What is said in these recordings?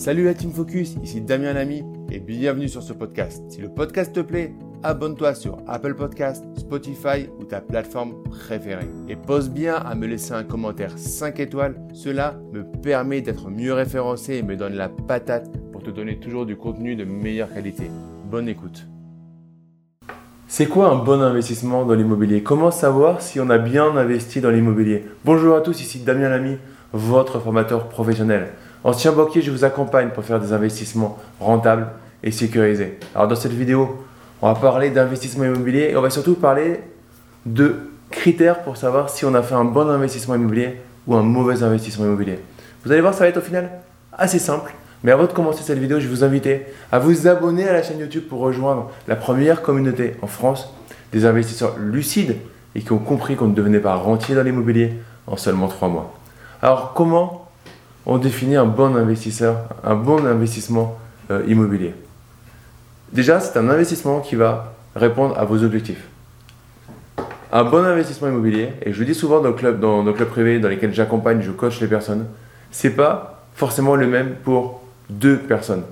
Salut la Team Focus, ici Damien Lamy et bienvenue sur ce podcast. Si le podcast te plaît, abonne-toi sur Apple Podcast, Spotify ou ta plateforme préférée. Et pose bien à me laisser un commentaire 5 étoiles, cela me permet d'être mieux référencé et me donne la patate pour te donner toujours du contenu de meilleure qualité. Bonne écoute. C'est quoi un bon investissement dans l'immobilier? Comment savoir si on a bien investi dans l'immobilier? Bonjour à tous, ici Damien Lamy, votre formateur professionnel. Ancien banquier, je vous accompagne pour faire des investissements rentables et sécurisés. Alors dans cette vidéo, on va parler d'investissement immobilier et on va surtout parler de critères pour savoir si on a fait un bon investissement immobilier ou un mauvais investissement immobilier. Vous allez voir, ça va être au final assez simple. Mais avant de commencer cette vidéo, je vais vous inviter à vous abonner à la chaîne YouTube pour rejoindre la première communauté en France des investisseurs lucides et qui ont compris qu'on ne devenait pas rentier dans l'immobilier en seulement trois mois. Alors comment on définit un bon investisseur, un bon investissement euh, immobilier. Déjà, c'est un investissement qui va répondre à vos objectifs. Un bon investissement immobilier, et je le dis souvent dans, dans nos clubs privés dans lesquels j'accompagne, je coach les personnes, c'est pas forcément le même pour deux personnes.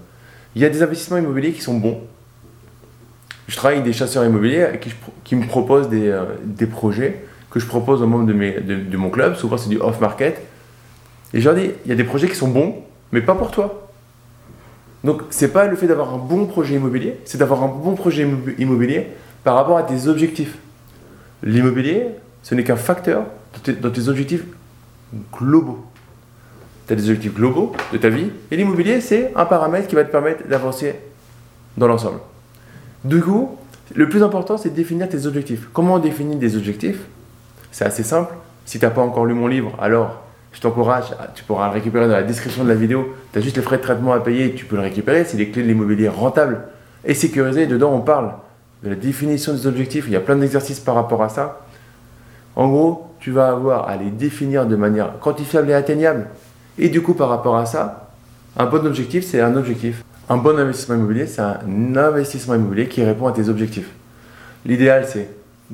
Il y a des investissements immobiliers qui sont bons. Je travaille avec des chasseurs immobiliers qui, me proposent euh, des, projets que je propose aux membres de, de mon club. Souvent, c'est du off-market et je leur dis, il y a des projets qui sont bons, mais pas pour toi. Donc, c'est pas le fait d'avoir un bon projet immobilier, c'est d'avoir un bon projet immobilier par rapport à tes objectifs. L'immobilier, ce n'est qu'un facteur dans tes, objectifs globaux. Tu as des objectifs globaux de ta vie, et l'immobilier, c'est un paramètre qui va te permettre d'avancer dans l'ensemble. Du coup, le plus important, c'est de définir tes objectifs. Comment on définit des objectifs? C'est assez simple. Si tu n'as pas encore lu mon livre, alors je t'encourage, tu pourras le récupérer dans la description de la vidéo. Tu as juste les frais de traitement à payer, tu peux le récupérer. C'est les clés de l'immobilier rentable et sécurisé. Dedans, on parle de la définition des objectifs. Il y a plein d'exercices par rapport à ça. En gros, tu vas avoir à les définir de manière quantifiable et atteignable. Et du coup, par rapport à ça, un bon objectif, c'est un objectif. Un bon investissement immobilier, c'est un investissement immobilier qui répond à tes objectifs. L'idéal, c'est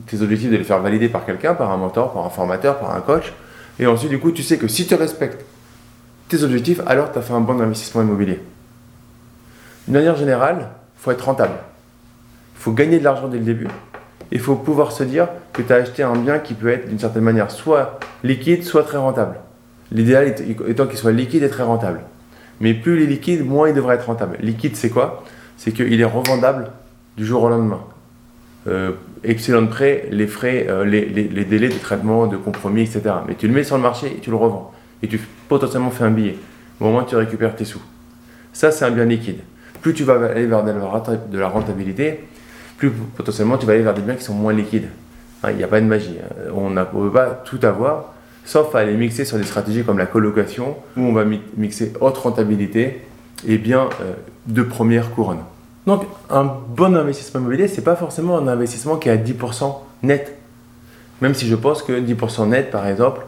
tes objectifs de les faire valider par quelqu'un, par un mentor, par un formateur, par un coach. Et ensuite, du coup, tu sais que si tu respectes tes objectifs, alors tu as fait un bon investissement immobilier. D'une manière générale, il faut être rentable. Il faut gagner de l'argent dès le début. Il faut pouvoir se dire que tu as acheté un bien qui peut être d'une certaine manière soit liquide, soit très rentable. L'idéal étant qu'il soit liquide et très rentable. Mais plus il est liquide, moins il devrait être rentable. Liquide, c'est quoi? C'est qu'il est revendable du jour au lendemain. Euh, excellent prêt, les frais, euh, les, délais de traitement, de compromis, etc. Mais tu le mets sur le marché et tu le revends. Et tu potentiellement fais un billet. Au moins, tu récupères tes sous. Ça, c'est un bien liquide. Plus tu vas aller vers de la rentabilité, plus potentiellement tu vas aller vers des biens qui sont moins liquides. Hein, il n'y a pas de magie. Hein. On ne peut pas tout avoir, sauf à aller mixer sur des stratégies comme la colocation, où on va mixer haute rentabilité et biens euh, de première couronne. Donc, un bon investissement immobilier, ce n'est pas forcément un investissement qui est à 10% net. Même si je pense que 10% net, par exemple,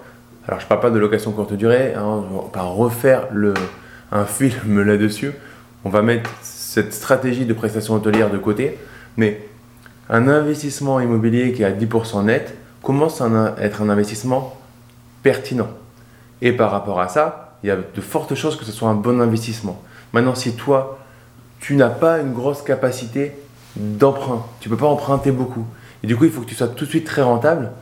alors je parle pas de location courte durée, hein, on va refaire le, un film là-dessus, on va mettre cette stratégie de prestation hôtelière de côté, mais un investissement immobilier qui est à 10% net commence à être un investissement pertinent. Et par rapport à ça, il y a de fortes chances que ce soit un bon investissement. Maintenant, si toi, tu n'as pas une grosse capacité d'emprunt. Tu ne peux pas emprunter beaucoup. Et du coup, il faut que tu sois tout de suite très rentable.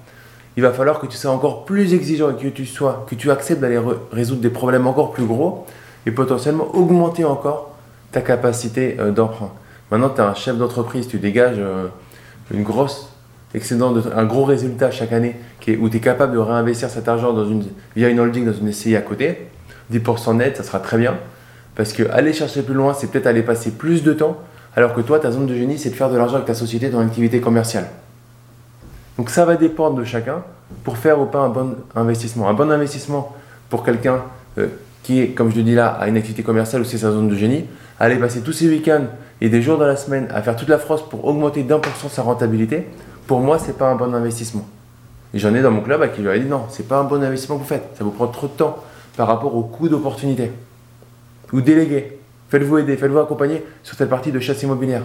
Il va falloir que tu sois encore plus exigeant et que tu, sois, que tu acceptes d'aller résoudre des problèmes encore plus gros et potentiellement augmenter encore ta capacité euh, d'emprunt. Maintenant, tu es un chef d'entreprise, tu dégages euh, une grosse excédent, un gros résultat chaque année qui où tu es capable de réinvestir cet argent dans une, via une holding, dans une SCI à côté. 10% net, ça sera très bien. Parce que aller chercher plus loin, c'est peut-être aller passer plus de temps, alors que toi, ta zone de génie, c'est de faire de l'argent avec ta société dans l'activité commerciale. Donc ça va dépendre de chacun pour faire ou pas un bon investissement. Un bon investissement pour quelqu'un euh, qui comme je le dis là, à une activité commerciale ou c'est sa zone de génie, aller passer tous ses week-ends et des jours dans la semaine à faire toute la France pour augmenter d'un pour cent sa rentabilité, pour moi, c'est pas un bon investissement. Et j'en ai dans mon club à qui ai dit non, c'est pas un bon investissement que vous faites, ça vous prend trop de temps par rapport au coût d'opportunité ou déléguer. Faites-vous aider, faites-vous accompagner sur cette partie de chasse immobilière.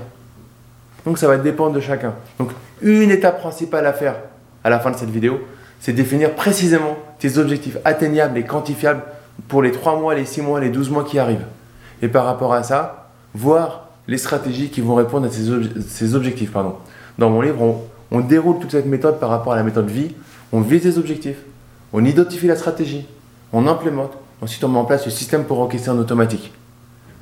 Donc ça va dépendre de chacun. Donc une étape principale à faire à la fin de cette vidéo, c'est définir précisément tes objectifs atteignables et quantifiables pour les 3 mois, les 6 mois, les 12 mois qui arrivent. et par rapport à ça, voir les stratégies qui vont répondre à ces, objectifs. Pardon. Dans mon livre, on, déroule toute cette méthode par rapport à la méthode vie, on vise des objectifs, on identifie la stratégie, on implémente, ensuite on met en place le système pour encaisser en automatique.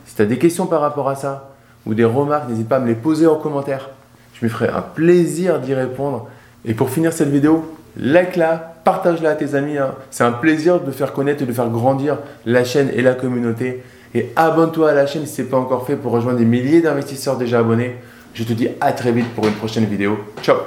Si tu as des questions par rapport à ça, ou des remarques, n'hésite pas à me les poser en commentaire. Je me ferai un plaisir d'y répondre. Et pour finir cette vidéo, like-la, partage-la à tes amis. Hein. C'est un plaisir de faire connaître et de faire grandir la chaîne et la communauté. Et abonne-toi à la chaîne si ce n'est pas encore fait pour rejoindre des milliers d'investisseurs déjà abonnés. Je te dis à très vite pour une prochaine vidéo. Ciao